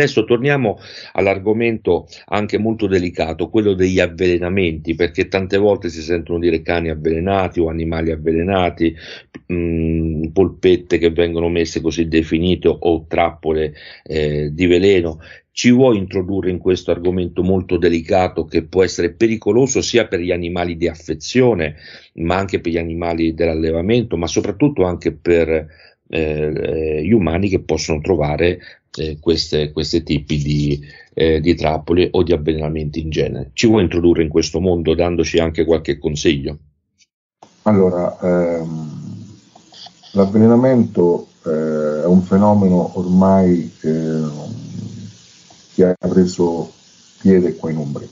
Adesso torniamo all'argomento anche molto delicato, quello degli avvelenamenti, perché tante volte si sentono dire cani avvelenati o animali avvelenati, mh, mm, polpette che vengono messe così definite o trappole eh, di veleno. Ci vuoi introdurre in questo argomento molto delicato che può essere pericoloso sia per gli animali di affezione, ma anche per gli animali dell'allevamento, ma soprattutto anche per eh, gli umani che possono trovare eh, questi tipi di, eh, di trappole o di avvelenamenti in genere. Ci vuoi introdurre in questo mondo dandoci anche qualche consiglio? Allora, ehm, l'avvelenamento eh, è un fenomeno ormai eh, che ha preso piede qua in Umbria.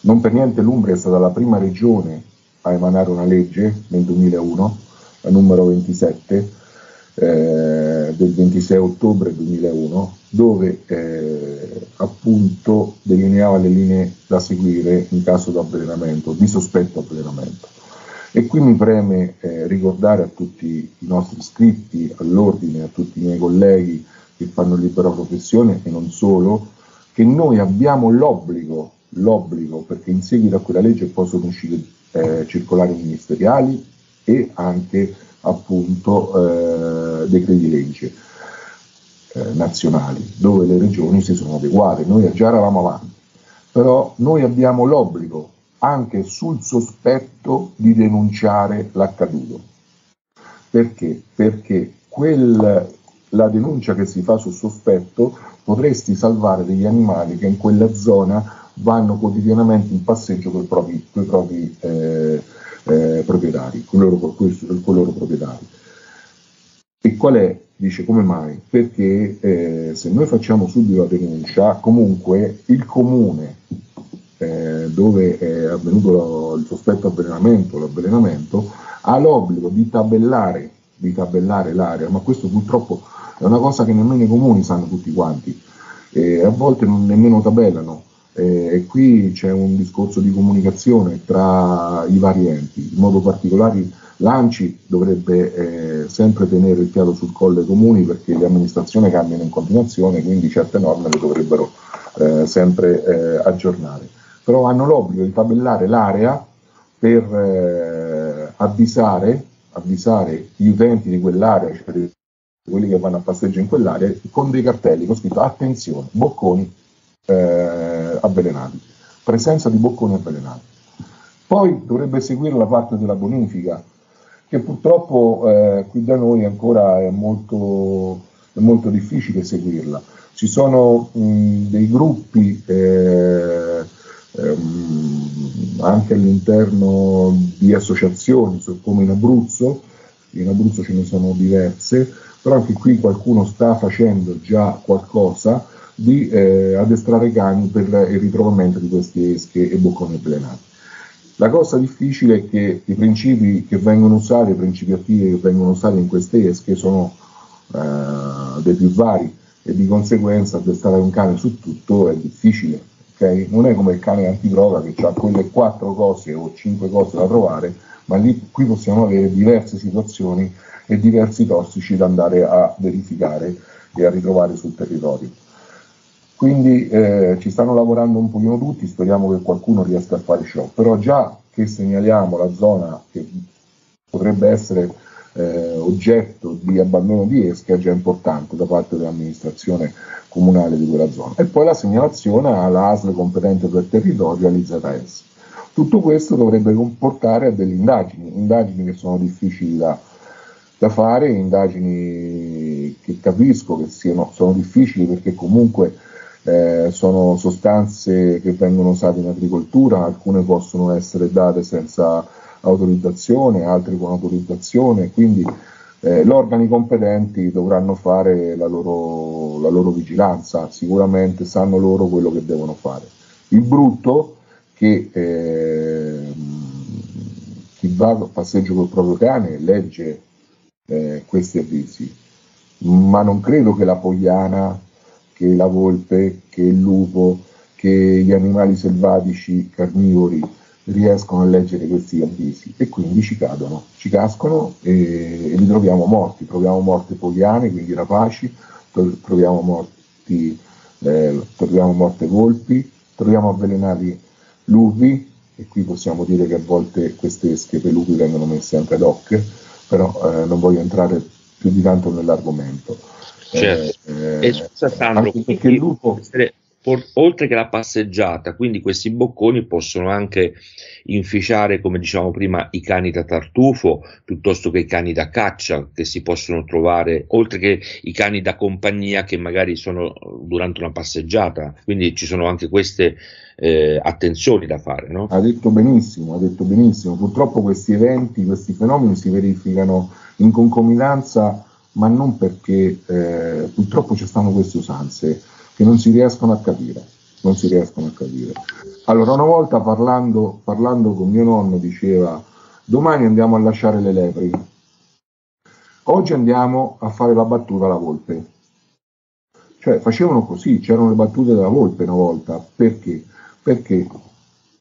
Non per niente l'Umbria è stata la prima regione a emanare una legge nel 2001, la numero 27, eh, del 26 ottobre 2001, dove eh, appunto delineava le linee da seguire in caso di avvelenamento, di sospetto avvelenamento. E qui mi preme eh, ricordare a tutti i nostri iscritti, all'ordine, a tutti i miei colleghi che fanno libera professione e non solo, che noi abbiamo l'obbligo, l'obbligo perché in seguito a quella legge possono uscire eh, circolari ministeriali e anche appunto eh, decreti legge eh, nazionali dove le regioni si sono adeguate, noi già eravamo avanti, però noi abbiamo l'obbligo anche sul sospetto di denunciare l'accaduto. Perché? Perché quel, la denuncia che si fa sul sospetto potresti salvare degli animali che in quella zona vanno quotidianamente in passeggio con i propri, coi propri eh, eh, proprietari, con loro, loro proprietari. E qual è? Dice come mai? Perché eh, se noi facciamo subito la denuncia, comunque il comune eh, dove è avvenuto lo, il sospetto avvelenamento, l'avvelenamento, ha l'obbligo di tabellare, di tabellare l'area, ma questo purtroppo è una cosa che nemmeno i comuni sanno tutti quanti, e a volte non nemmeno tabellano. Eh, e qui c'è un discorso di comunicazione tra i vari enti, in modo particolare l'ANCI dovrebbe eh, sempre tenere il fiato sul collo ai comuni perché le amministrazioni cambiano in continuazione, quindi certe norme le dovrebbero eh, sempre eh, aggiornare. Però hanno l'obbligo di tabellare l'area per eh, avvisare, avvisare, gli utenti di quell'area, cioè quelli che vanno a passeggio in quell'area, con dei cartelli con scritto attenzione, bocconi eh, avvelenati, presenza di bocconi avvelenati. Poi dovrebbe seguire la parte della bonifica, che purtroppo eh, qui da noi ancora è molto, è molto difficile seguirla. Ci sono mh, dei gruppi eh, ehm, anche all'interno di associazioni, come in Abruzzo, in Abruzzo ce ne sono diverse, però anche qui qualcuno sta facendo già qualcosa di eh, addestrare cani per il ritrovamento di queste esche e bocconi avvelenati. La cosa difficile è che i principi che vengono usati, i principi attivi che vengono usati in queste esche sono eh, dei più vari e di conseguenza addestrare un cane su tutto è difficile. Okay? Non è come il cane antidroga che ha quelle quattro cose o cinque cose da trovare, ma lì qui possiamo avere diverse situazioni e diversi tossici da andare a verificare e a ritrovare sul territorio. Quindi eh, ci stanno lavorando un pochino tutti, speriamo che qualcuno riesca a fare ciò, però già che segnaliamo la zona che potrebbe essere eh, oggetto di abbandono di esche è già importante da parte dell'amministrazione comunale di quella zona. E poi la segnalazione all'ASL competente per territorio, all'IZS. Tutto questo dovrebbe comportare a delle indagini, indagini che sono difficili da, da fare, indagini che capisco che siano, sono difficili perché comunque eh, sono sostanze che vengono usate in agricoltura, alcune possono essere date senza autorizzazione, altre con autorizzazione, quindi eh, gli organi competenti dovranno fare la loro, la loro vigilanza, sicuramente sanno loro quello che devono fare. Il brutto che eh, chi va a passeggio col proprio cane legge eh, questi avvisi, ma non credo che la pogliana che la volpe, che il lupo, che gli animali selvatici carnivori riescono a leggere questi avvisi e quindi ci cadono, ci cascono e, e li troviamo morti, troviamo morti pogliane, quindi rapaci, troviamo morti eh, troviamo morte volpi, troviamo avvelenati lupi, e qui possiamo dire che a volte queste schepe lupi vengono messe anche ad hoc, però eh, non voglio entrare più di tanto nell'argomento. Certo. Eh, e scusa Sandro, perché il lupo... Essere oltre che la passeggiata, quindi questi bocconi possono anche inficiare, come diciamo prima, i cani da tartufo piuttosto che i cani da caccia che si possono trovare, oltre che i cani da compagnia che magari sono durante una passeggiata. Quindi ci sono anche queste eh, attenzioni da fare. No? Ha detto benissimo, ha detto benissimo. Purtroppo questi eventi, questi fenomeni si verificano in concomitanza, ma non perché eh, purtroppo ci stanno queste usanze che non si riescono a capire. Non si riescono a capire. Allora, una volta parlando, parlando con mio nonno diceva domani andiamo a lasciare le lepri, oggi andiamo a fare la battuta alla volpe. Cioè facevano così, c'erano le battute della volpe una volta, perché? Perché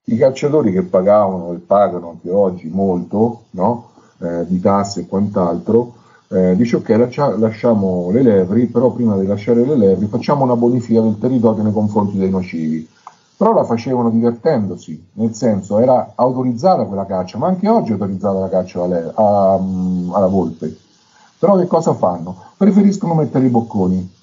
i cacciatori che pagavano e pagano anche oggi molto no? eh, di tasse e quant'altro, eh, dice ok lascia, lasciamo le lepri, però prima di lasciare le lepri facciamo una bonifica del territorio nei confronti dei nocivi. Però la facevano divertendosi, nel senso era autorizzata quella caccia, ma anche oggi è autorizzata la caccia alla, a, mm, alla volpe. Però che cosa fanno? Preferiscono mettere i bocconi.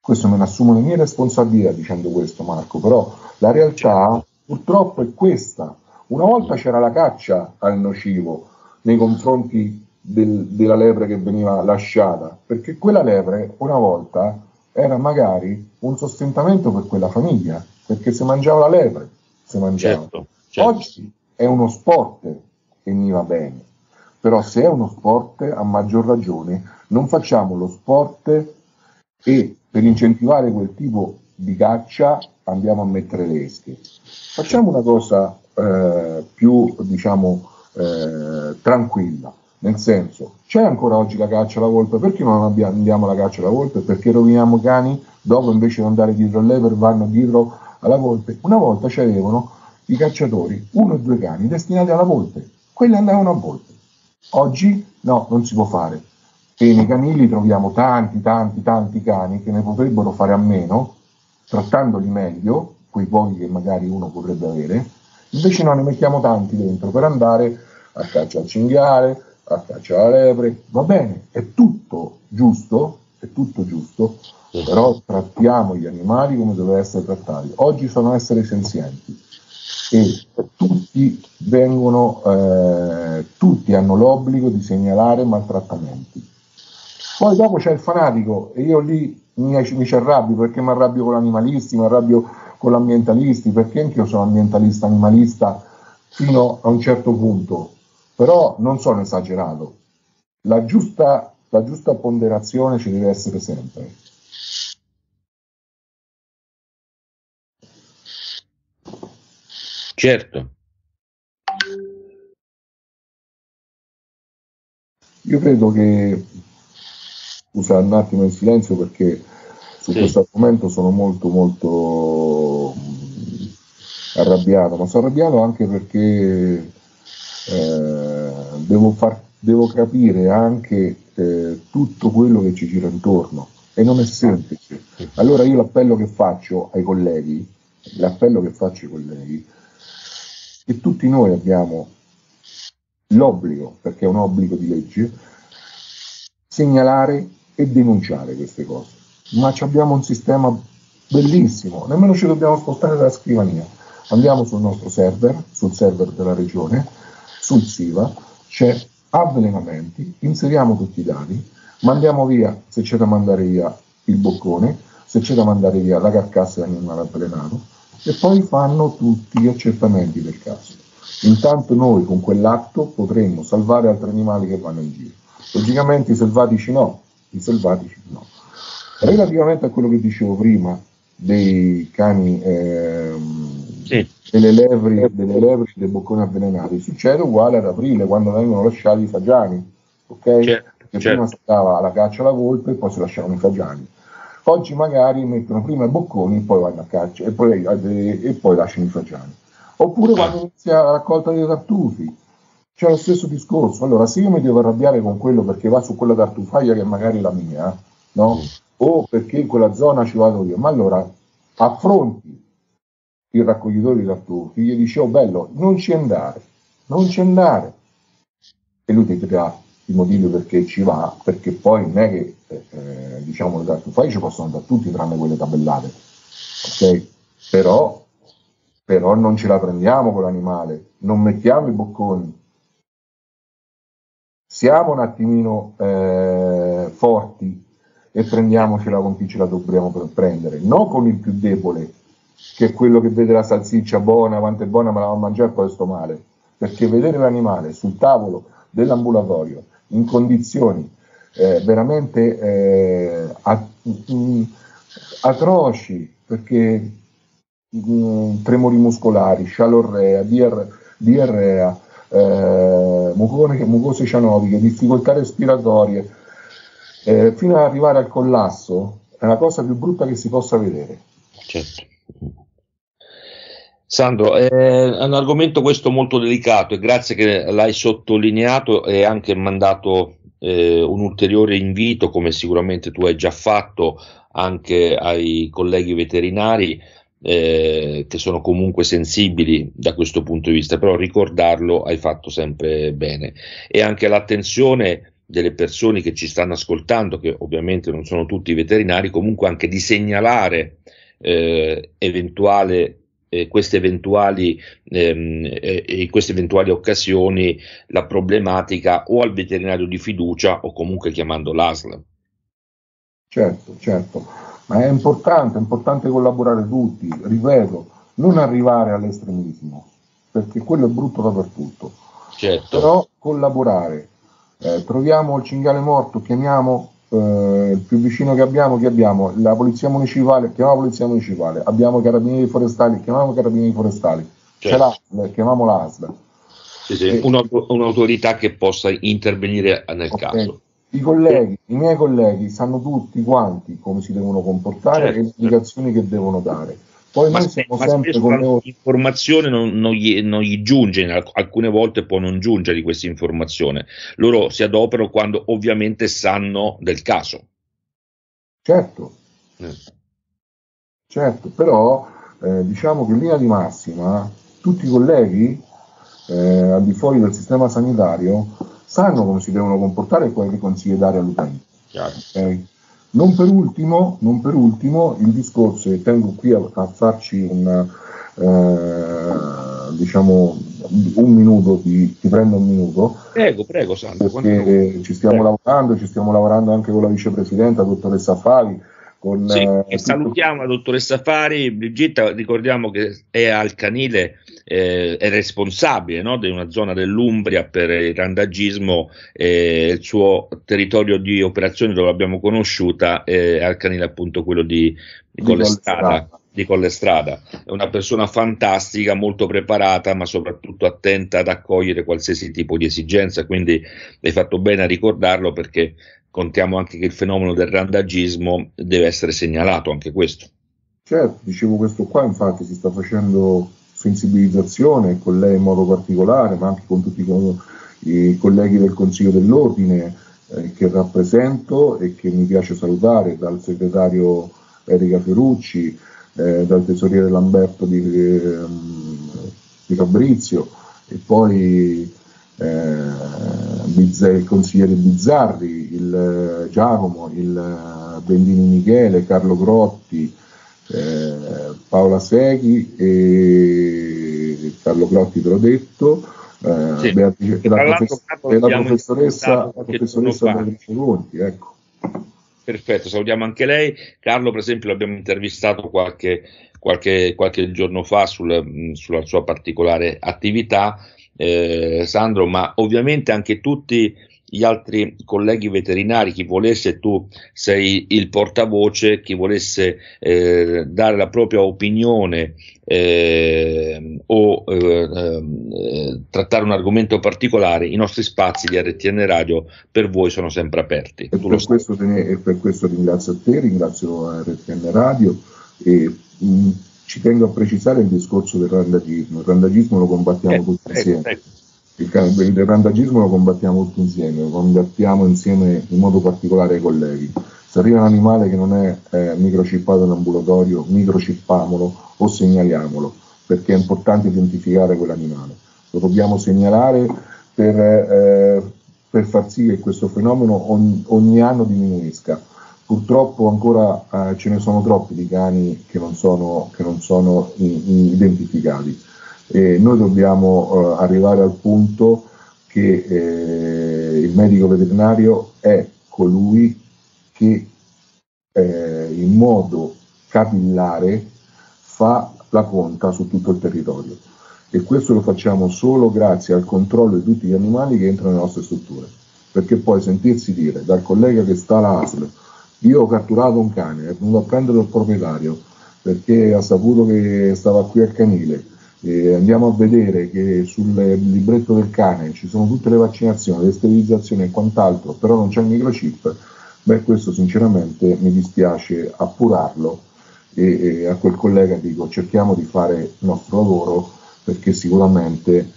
Questo me ne assumo le mie responsabilità dicendo questo Marco, però la realtà purtroppo è questa. Una volta c'era la caccia al nocivo nei confronti del, della lepre che veniva lasciata, perché quella lepre una volta era magari un sostentamento per quella famiglia, perché si mangiava la lepre, si mangiava. Certo, certo. Oggi è uno sport e mi va bene, però se è uno sport a maggior ragione non facciamo lo sport e per incentivare quel tipo di caccia andiamo a mettere le esche. Facciamo una cosa eh, più diciamo eh, tranquilla nel senso, c'è ancora oggi la caccia alla volpe, perché non andiamo alla caccia alla volpe? Perché roviniamo cani, dopo invece di andare dietro all'ever vanno dietro alla volpe. Una volta c'avevano i cacciatori, uno o due cani destinati alla volpe, quelli andavano a volpe. Oggi no, non si può fare. E nei canili troviamo tanti, tanti, tanti cani che ne potrebbero fare a meno, trattandoli meglio, quei pochi che magari uno potrebbe avere, invece noi ne mettiamo tanti dentro per andare a caccia al cinghiale, a caccia alla lepre, va bene, è tutto giusto, è tutto giusto, però trattiamo gli animali come devono essere trattati. Oggi sono esseri senzienti e tutti vengono, eh, tutti hanno l'obbligo di segnalare maltrattamenti. Poi dopo c'è il fanatico e io lì mi, mi ci arrabbio perché mi arrabbio con gli animalisti, mi arrabbio con gli ambientalisti, perché anche io sono ambientalista, animalista fino a un certo punto, però non sono esagerato. La giusta, la giusta ponderazione ci deve essere sempre. Certo. Io credo che, scusa un attimo in silenzio perché su sì. questo argomento sono molto molto arrabbiato, ma sono arrabbiato anche perché eh, devo, far, devo, capire anche eh, tutto quello che ci gira intorno e non è semplice. Allora io l'appello che faccio ai colleghi, l'appello che faccio ai colleghi, che tutti noi abbiamo l'obbligo, perché è un obbligo di legge, segnalare e denunciare queste cose. Ma abbiamo un sistema bellissimo, nemmeno ci dobbiamo spostare dalla scrivania. Andiamo sul nostro server, sul server della regione, sul SIVA c'è avvelenamenti, inseriamo tutti i dati, mandiamo via, se c'è da mandare via, il boccone, se c'è da mandare via la carcassa dell'animale avvelenato e poi fanno tutti gli accertamenti del caso. Intanto noi con quell'atto potremmo salvare altri animali che vanno in giro. Logicamente i selvatici no, i selvatici no. Relativamente a quello che dicevo prima dei cani ehm, sì delle lepri, delle lepri dei bocconi avvelenati. Succede uguale ad aprile quando vengono lasciati i fagiani, ok? Certo, Perché certo. prima si dava la caccia alla volpe e poi si lasciavano i fagiani. Oggi magari mettono prima i bocconi, poi vanno a caccia e poi, e poi lasciano i fagiani. Oppure quando inizia la raccolta dei tartufi, c'è lo stesso discorso. Allora, se io mi devo arrabbiare con quello perché va su quella tartufaia che magari è la mia, no? O perché in quella zona ci vado io, ma allora affronti il raccoglitore di tartufi, gli dice, oh bello, non ci andare, non ci andare. E lui ti dirà i motivi perché ci va, perché poi non è che, eh diciamo, le tartufai ci possono andare tutti tranne quelle tabellate, ok? Però, però non ce la prendiamo con l'animale, non mettiamo i bocconi, siamo un attimino eh, forti e prendiamocela con chi ce la dobbiamo prendere, non con il più debole, che è quello che vede la salsiccia buona, quanto è buona, me la va a mangiare e poi sto male. Perché vedere l'animale sul tavolo dell'ambulatorio in condizioni eh, veramente eh, atroci, perché mh, mm, tremori muscolari, scialorrea, diar- diarrea, eh, mucone, mucose cianoviche, difficoltà respiratorie, eh, fino ad arrivare al collasso, è la cosa più brutta che si possa vedere. Certo. Sandro, è un argomento questo molto delicato e grazie che l'hai sottolineato e anche mandato eh, un ulteriore invito, come sicuramente tu hai già fatto anche ai colleghi veterinari eh, che sono comunque sensibili da questo punto di vista, però ricordarlo hai fatto sempre bene. E anche l'attenzione delle persone che ci stanno ascoltando, che ovviamente non sono tutti veterinari, comunque anche di segnalare eh, eventuale eh, queste, eventuali, ehm, eh, in queste eventuali occasioni la problematica o al veterinario di fiducia o comunque chiamando l'ASL. Certo, certo, ma è importante, è importante collaborare tutti, ripeto, non arrivare all'estremismo, perché quello è brutto dappertutto, certo. però collaborare, eh, troviamo il cinghiale morto, chiamiamo eh, il più vicino che abbiamo, che abbiamo la polizia municipale, chiamiamo la polizia municipale, abbiamo i carabinieri forestali, chiamiamo i carabinieri forestali, certo. c'è l'ASL, chiamiamo l'ASL. Sì, sì. E, un'autorità che possa intervenire nel okay. caso. I colleghi, i miei colleghi sanno tutti quanti come si devono comportare certo. e le indicazioni che devono dare. Poi ma siamo ma come... l'informazione non, non, gli, non, gli, giunge, alcune volte può non giungere di questa informazione. Loro si adoperano quando ovviamente sanno del caso. Certo, eh. certo però eh, diciamo che in linea di massima tutti i colleghi eh, al di fuori del sistema sanitario sanno come si devono comportare e quali consigli dare all'utente. Okay? Non per ultimo, non per ultimo il discorso, e tengo qui a, a farci un, eh, diciamo, un minuto, ti, ti, prendo un minuto. Prego, prego Sandro. Perché ci stiamo prego. lavorando, ci stiamo lavorando anche con la vicepresidenta, dottoressa Favi, con, sì, eh, salutiamo la dottoressa Fari, Brigitta, ricordiamo che è al canile, eh, è responsabile no, di una zona dell'Umbria per il randagismo, eh, il suo territorio di operazione dove l'abbiamo conosciuta è al canile appunto quello di, di Collestrada. Di Collestrada. È una persona fantastica, molto preparata, ma soprattutto attenta ad accogliere qualsiasi tipo di esigenza. Quindi hai fatto bene a ricordarlo perché contiamo anche che il fenomeno del randagismo deve essere segnalato, anche questo. Certo, dicevo questo qua, infatti si sta facendo sensibilizzazione con lei in modo particolare, ma anche con tutti i colleghi del Consiglio dell'Ordine eh, che rappresento e che mi piace salutare, dal segretario Erika Ferrucci, eh, dal tesoriere Lamberto di, eh, di Fabrizio e poi eh, il consigliere Bizzarri, il eh, Giacomo, il eh, Bendini Michele, Carlo Grotti, eh, Paola Seghi e Carlo Grotti te l'ho detto, eh, sì. Beatrice, e la, profess- e la professoressa, la professoressa Beatrice Conti, ecco. Perfetto, salutiamo anche lei. Carlo, per esempio, l'abbiamo intervistato qualche, qualche, qualche giorno fa sul, sulla sua particolare attività eh, Sandro, ma ovviamente anche tutti gli altri colleghi veterinari, chi volesse, tu sei il portavoce, chi volesse eh, dare la propria opinione eh, o eh, eh trattare un argomento particolare, i nostri spazi di RTN Radio per voi sono sempre aperti. E per, questo, e per questo ringrazio a te, ringrazio RTN Radio e mh, mm, ci tengo a precisare il discorso del randagismo. Il randagismo lo combattiamo eh, tutti insieme. Eh, il, il randagismo lo combattiamo tutti insieme, lo combattiamo insieme in modo particolare ai colleghi. Se arriva un animale che non è eh, microchippato in ambulatorio, microchippamolo o segnaliamolo, perché è importante identificare quell'animale. Lo dobbiamo segnalare per, eh, per far sì che questo fenomeno ogni, ogni anno diminuisca. Purtroppo ancora eh, ce ne sono troppi di cani che non sono, che non sono in, in identificati. E noi dobbiamo eh, arrivare al punto che eh, il medico veterinario è colui che eh, in modo capillare fa la conta su tutto il territorio. E questo lo facciamo solo grazie al controllo di tutti gli animali che entrano nelle nostre strutture. Perché poi sentirsi dire dal collega che sta all'ASL io ho catturato un cane, è venuto a prendere il proprietario perché ha saputo che stava qui al canile e andiamo a vedere che sul libretto del cane ci sono tutte le vaccinazioni, le sterilizzazioni e quant'altro, però non c'è il microchip, beh questo sinceramente mi dispiace appurarlo e, e a quel collega dico cerchiamo di fare il nostro lavoro perché sicuramente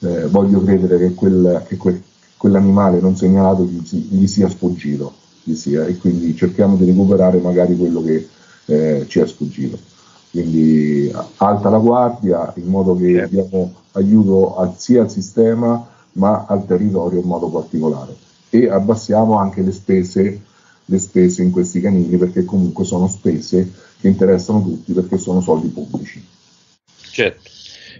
eh, voglio credere che, quel, che quel, quell'animale non segnalato gli, gli sia sfuggito gli sia, e quindi cerchiamo di recuperare magari quello che eh, ci è sfuggito. Quindi alta la guardia in modo che diamo aiuto al, sia al sistema ma al territorio in modo particolare e abbassiamo anche le spese, le spese in questi canini perché comunque sono spese che interessano tutti perché sono soldi pubblici. Certo.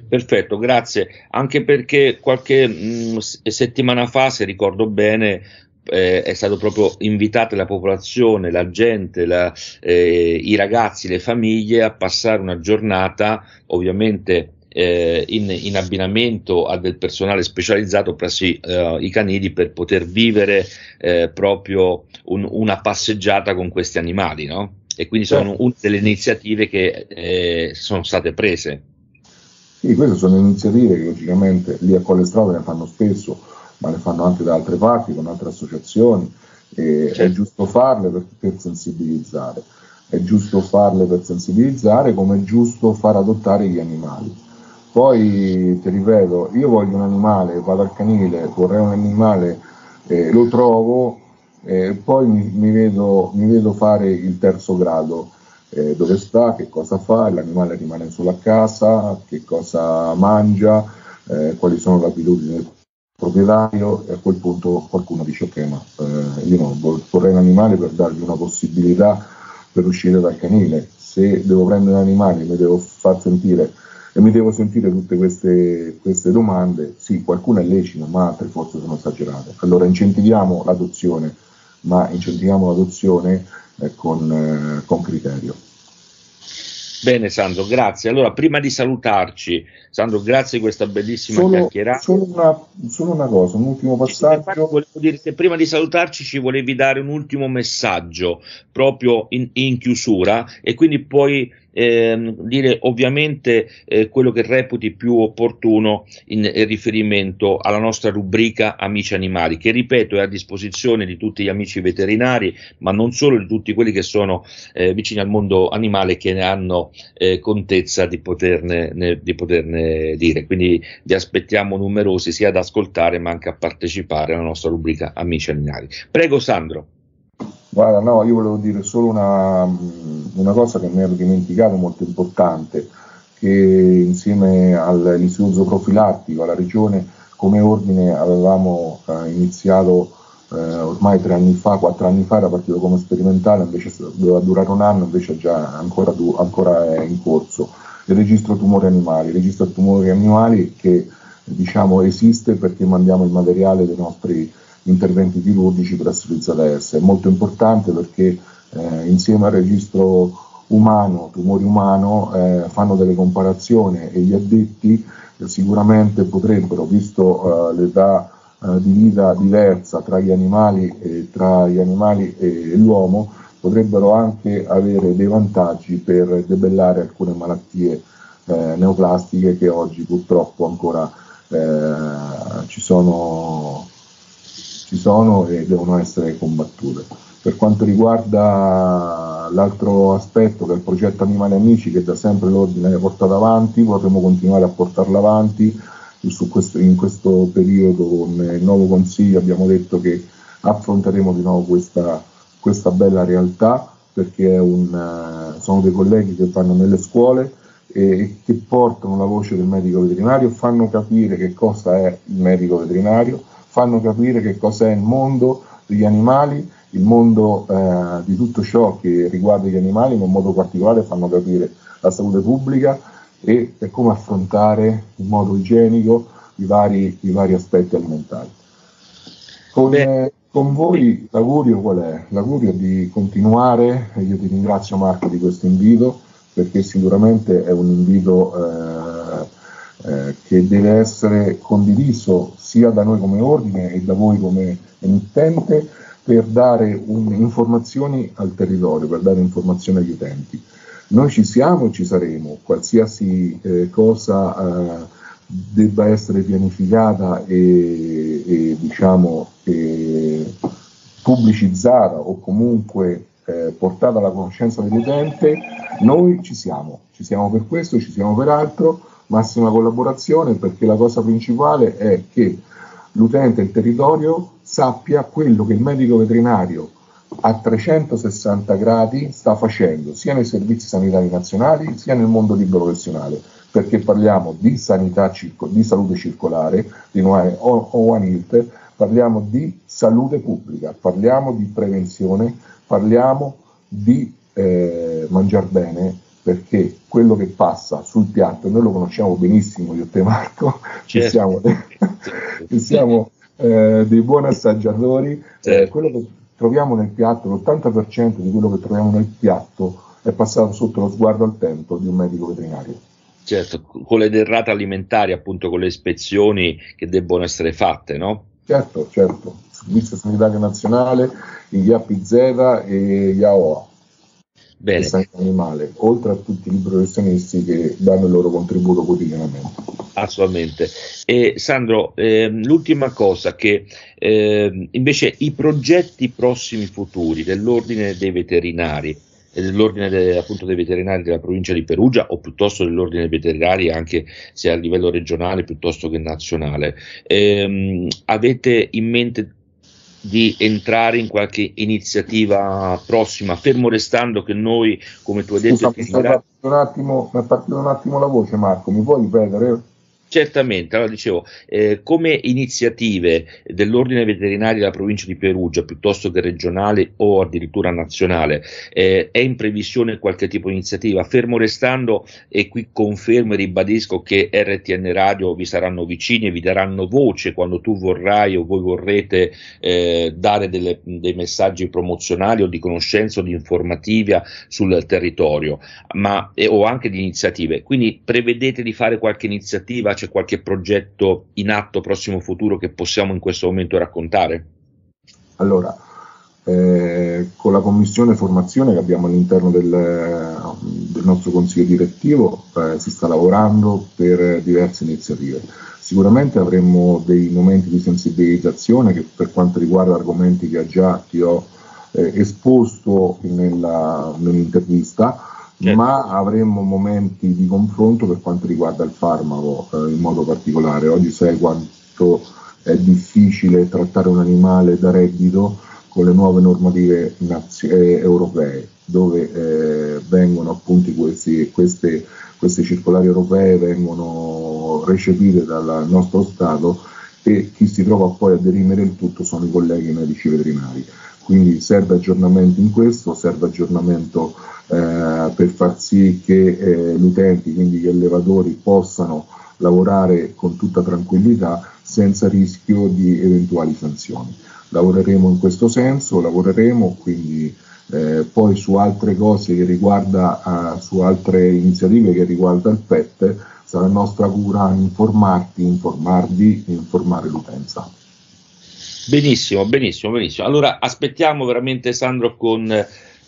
Perfetto, grazie. Anche perché qualche mh, mm, settimana fa, se ricordo bene, eh, è stato proprio invitata la popolazione, la gente, la, eh, i ragazzi, le famiglie a passare una giornata ovviamente eh, in, in, abbinamento a del personale specializzato presso i, uh, i canili per poter vivere eh, proprio un, una passeggiata con questi animali, no? E quindi sono certo. una delle iniziative che eh, sono state prese. Sì, queste sono iniziative che logicamente lì a Collestrada ne fanno spesso, ma ne fanno anche da altre parti, con altre associazioni, e certo. è giusto farle per, per, sensibilizzare, è giusto farle per sensibilizzare come è giusto far adottare gli animali. Poi ti ripeto, io voglio un animale, vado al canile, vorrei un animale, eh, lo trovo, eh, poi mi, mi, vedo, mi, vedo, fare il terzo grado, eh, dove sta, che cosa fa, l'animale rimane solo a casa, che cosa mangia, eh, quali sono le abitudini del proprietario e a quel punto qualcuno dice ok ma eh, io non vorrei un animale per dargli una possibilità per uscire dal canile. Se devo prendere un animale mi devo far sentire e mi devo sentire tutte queste, queste domande sì qualcuna è lecita ma altre forse sono esagerate. Allora incentiviamo l'adozione ma incentiviamo l'adozione eh, con, eh, con criterio Bene Sandro, grazie. Allora, prima di salutarci, Sandro, grazie di questa bellissima solo, chiacchierata. Solo una, solo una, cosa, un ultimo passaggio. Volevo dire che prima di salutarci ci volevi dare un ultimo messaggio proprio in, in chiusura e quindi poi eh, dire ovviamente eh, quello che reputi più opportuno in, in, riferimento alla nostra rubrica Amici Animali, che ripeto è a disposizione di tutti gli amici veterinari, ma non solo di tutti quelli che sono eh, vicini al mondo animale che ne hanno eh, contezza di poterne, ne, di poterne dire. Quindi vi aspettiamo numerosi sia ad ascoltare ma anche a partecipare alla nostra rubrica Amici Animali. Prego Sandro. Guarda, no, io volevo dire solo una, una cosa che mi ero dimenticato, molto importante, che insieme all'istituto profilattico, alla regione, come ordine avevamo eh, iniziato eh, ormai tre anni fa, quattro anni fa, era partito come sperimentale, invece doveva durare un anno, invece già ancora, ancora è in corso. Il registro tumori animali, il registro tumori animali che diciamo esiste perché mandiamo il materiale dei nostri interventi chirurgici presso l'IZS. È molto importante perché eh, insieme al registro umano, tumore umano, eh, fanno delle comparazioni e gli addetti eh, sicuramente potrebbero, visto eh, l'età eh, di vita diversa tra gli animali e, tra gli animali e l'uomo, potrebbero anche avere dei vantaggi per debellare alcune malattie eh, neoplastiche che oggi purtroppo ancora ci sono ci sono e devono essere combattute. Per quanto riguarda l'altro aspetto che è il progetto Animali Amici, che da sempre l'ordine ha portato avanti, potremo continuare a portarlo avanti. Questo, in questo periodo con il nuovo consiglio abbiamo detto che affronteremo di nuovo questa, questa bella realtà perché un, uh, sono dei colleghi che vanno nelle scuole e che portano la voce del medico veterinario, fanno capire che cosa è il medico veterinario, fanno capire che cosa è il mondo degli animali, il mondo eh, di tutto ciò che riguarda gli animali, ma in modo particolare fanno capire la salute pubblica e, e come affrontare in modo igienico i vari, i vari aspetti alimentari. Con, eh, con, voi l'augurio qual è? L'augurio di continuare, e io ti ringrazio Marco di questo invito, perché sicuramente è un invito eh, eh, che deve essere condiviso sia da noi come ordine e da voi come emittente per dare un, informazioni al territorio, per dare informazioni agli utenti. Noi ci siamo e ci saremo, qualsiasi eh, cosa eh, debba essere pianificata e, e diciamo, pubblicizzata o comunque eh, portata alla conoscenza dell'utente, noi ci siamo, ci siamo per questo, ci siamo per altro, massima collaborazione perché la cosa principale è che l'utente, il territorio sappia quello che il medico veterinario a 360 gradi sta facendo sia nei servizi sanitari nazionali sia nel mondo libero professionale perché parliamo di sanità di salute circolare di One Health parliamo di salute pubblica parliamo di prevenzione parliamo di eh, mangiare bene perché quello che passa sul piatto, noi lo conosciamo benissimo io e te Marco, certo. che siamo, che siamo eh, dei buoni assaggiatori, eh, certo. eh, quello che troviamo nel piatto, l'80% di quello che troviamo nel piatto è passato sotto lo sguardo al tempo di un medico veterinario. Certo, con le derrate alimentari, appunto con le ispezioni che debbono essere fatte, no? Certo, certo, Servizio Sanitario Nazionale, gli APZ e gli AOA. Bene. animale, oltre a tutti i professionisti che danno il loro contributo quotidianamente. Assolutamente. E Sandro, eh, l'ultima cosa che eh, invece i progetti prossimi futuri dell'ordine dei veterinari e dell'ordine de, appunto dei veterinari della provincia di Perugia o piuttosto dell'ordine dei veterinari anche se a livello regionale piuttosto che nazionale, ehm, avete in mente di entrare in qualche iniziativa prossima, fermo restando che noi, come tu hai detto, Scusa, mi, partito un attimo, mi è partito un attimo la voce Marco, mi puoi ripetere? Certamente, allora dicevo, eh, come iniziative dell'ordine veterinario della provincia di Perugia, piuttosto che regionale o addirittura nazionale, eh, è in previsione qualche tipo di iniziativa? Fermo restando, e qui confermo e ribadisco che RTN Radio vi saranno vicini e vi daranno voce quando tu vorrai o voi vorrete eh, dare delle, dei messaggi promozionali o di conoscenza o di informativa sul territorio, ma, o anche di iniziative. Quindi prevedete di fare qualche iniziativa? C'è qualche progetto in atto prossimo futuro che possiamo in questo momento raccontare? Allora, eh, con la commissione formazione che abbiamo all'interno del, del nostro consiglio direttivo eh, si sta lavorando per diverse iniziative. Sicuramente avremo dei momenti di sensibilizzazione che per quanto riguarda argomenti che già ti ho eh, esposto nella, nell'intervista, certo. ma avremmo momenti di confronto per quanto riguarda il farmaco eh, in modo particolare. Oggi sai quanto è difficile trattare un animale da reddito con le nuove normative nazio- eh, europee, dove eh, vengono appunto questi, queste, queste circolari europee vengono recepite dal nostro Stato e chi si trova poi a derimere il tutto sono i colleghi medici veterinari. Quindi serve aggiornamento in questo, serve aggiornamento eh, per far sì che eh, gli utenti, quindi gli allevatori, possano lavorare con tutta tranquillità senza rischio di eventuali sanzioni. Lavoreremo in questo senso, lavoreremo quindi eh, poi su altre cose che riguarda, uh, su altre iniziative che riguarda il PET, sarà nostra cura informarti, informarvi e informare l'utenza. Benissimo, benissimo, benissimo. Allora aspettiamo veramente Sandro con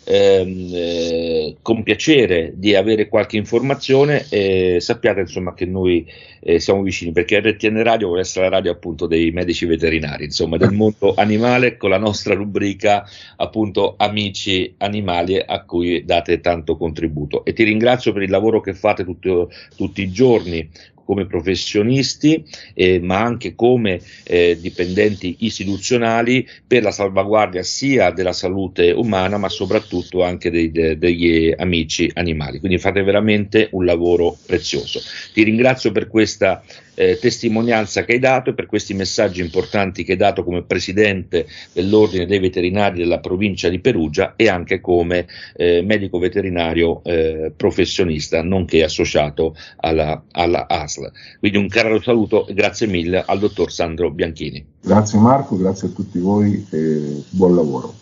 ehm, eh, con piacere di avere qualche informazione e sappiate insomma che noi eh, siamo vicini perché RTN Radio vuole essere la radio appunto dei medici veterinari, insomma del mondo animale con la nostra rubrica appunto amici animali a cui date tanto contributo e ti ringrazio per il lavoro che fate tutto, tutti i giorni come professionisti, eh, ma anche come eh, dipendenti istituzionali per la salvaguardia sia della salute umana, ma soprattutto anche dei, de, degli amici animali. Quindi fate veramente un lavoro prezioso. Ti ringrazio per questa eh, testimonianza che hai dato e per questi messaggi importanti che hai dato come presidente dell'Ordine dei Veterinari della provincia di Perugia e anche come eh, medico veterinario eh, professionista, nonché associato alla, alla ASL. Quindi un caro saluto e grazie mille al dottor Sandro Bianchini. Grazie Marco, grazie a tutti voi e buon lavoro.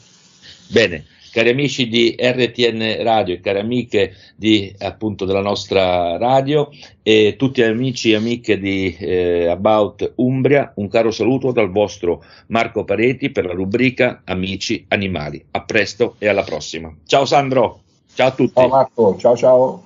Bene. Cari amici di RTN Radio e cari amiche di, appunto, della nostra radio e tutti amici e amiche di eh, About Umbria, un caro saluto dal vostro Marco Pareti per la rubrica Amici Animali. A presto e alla prossima. Ciao Sandro, ciao a tutti. Ciao Marco, ciao ciao.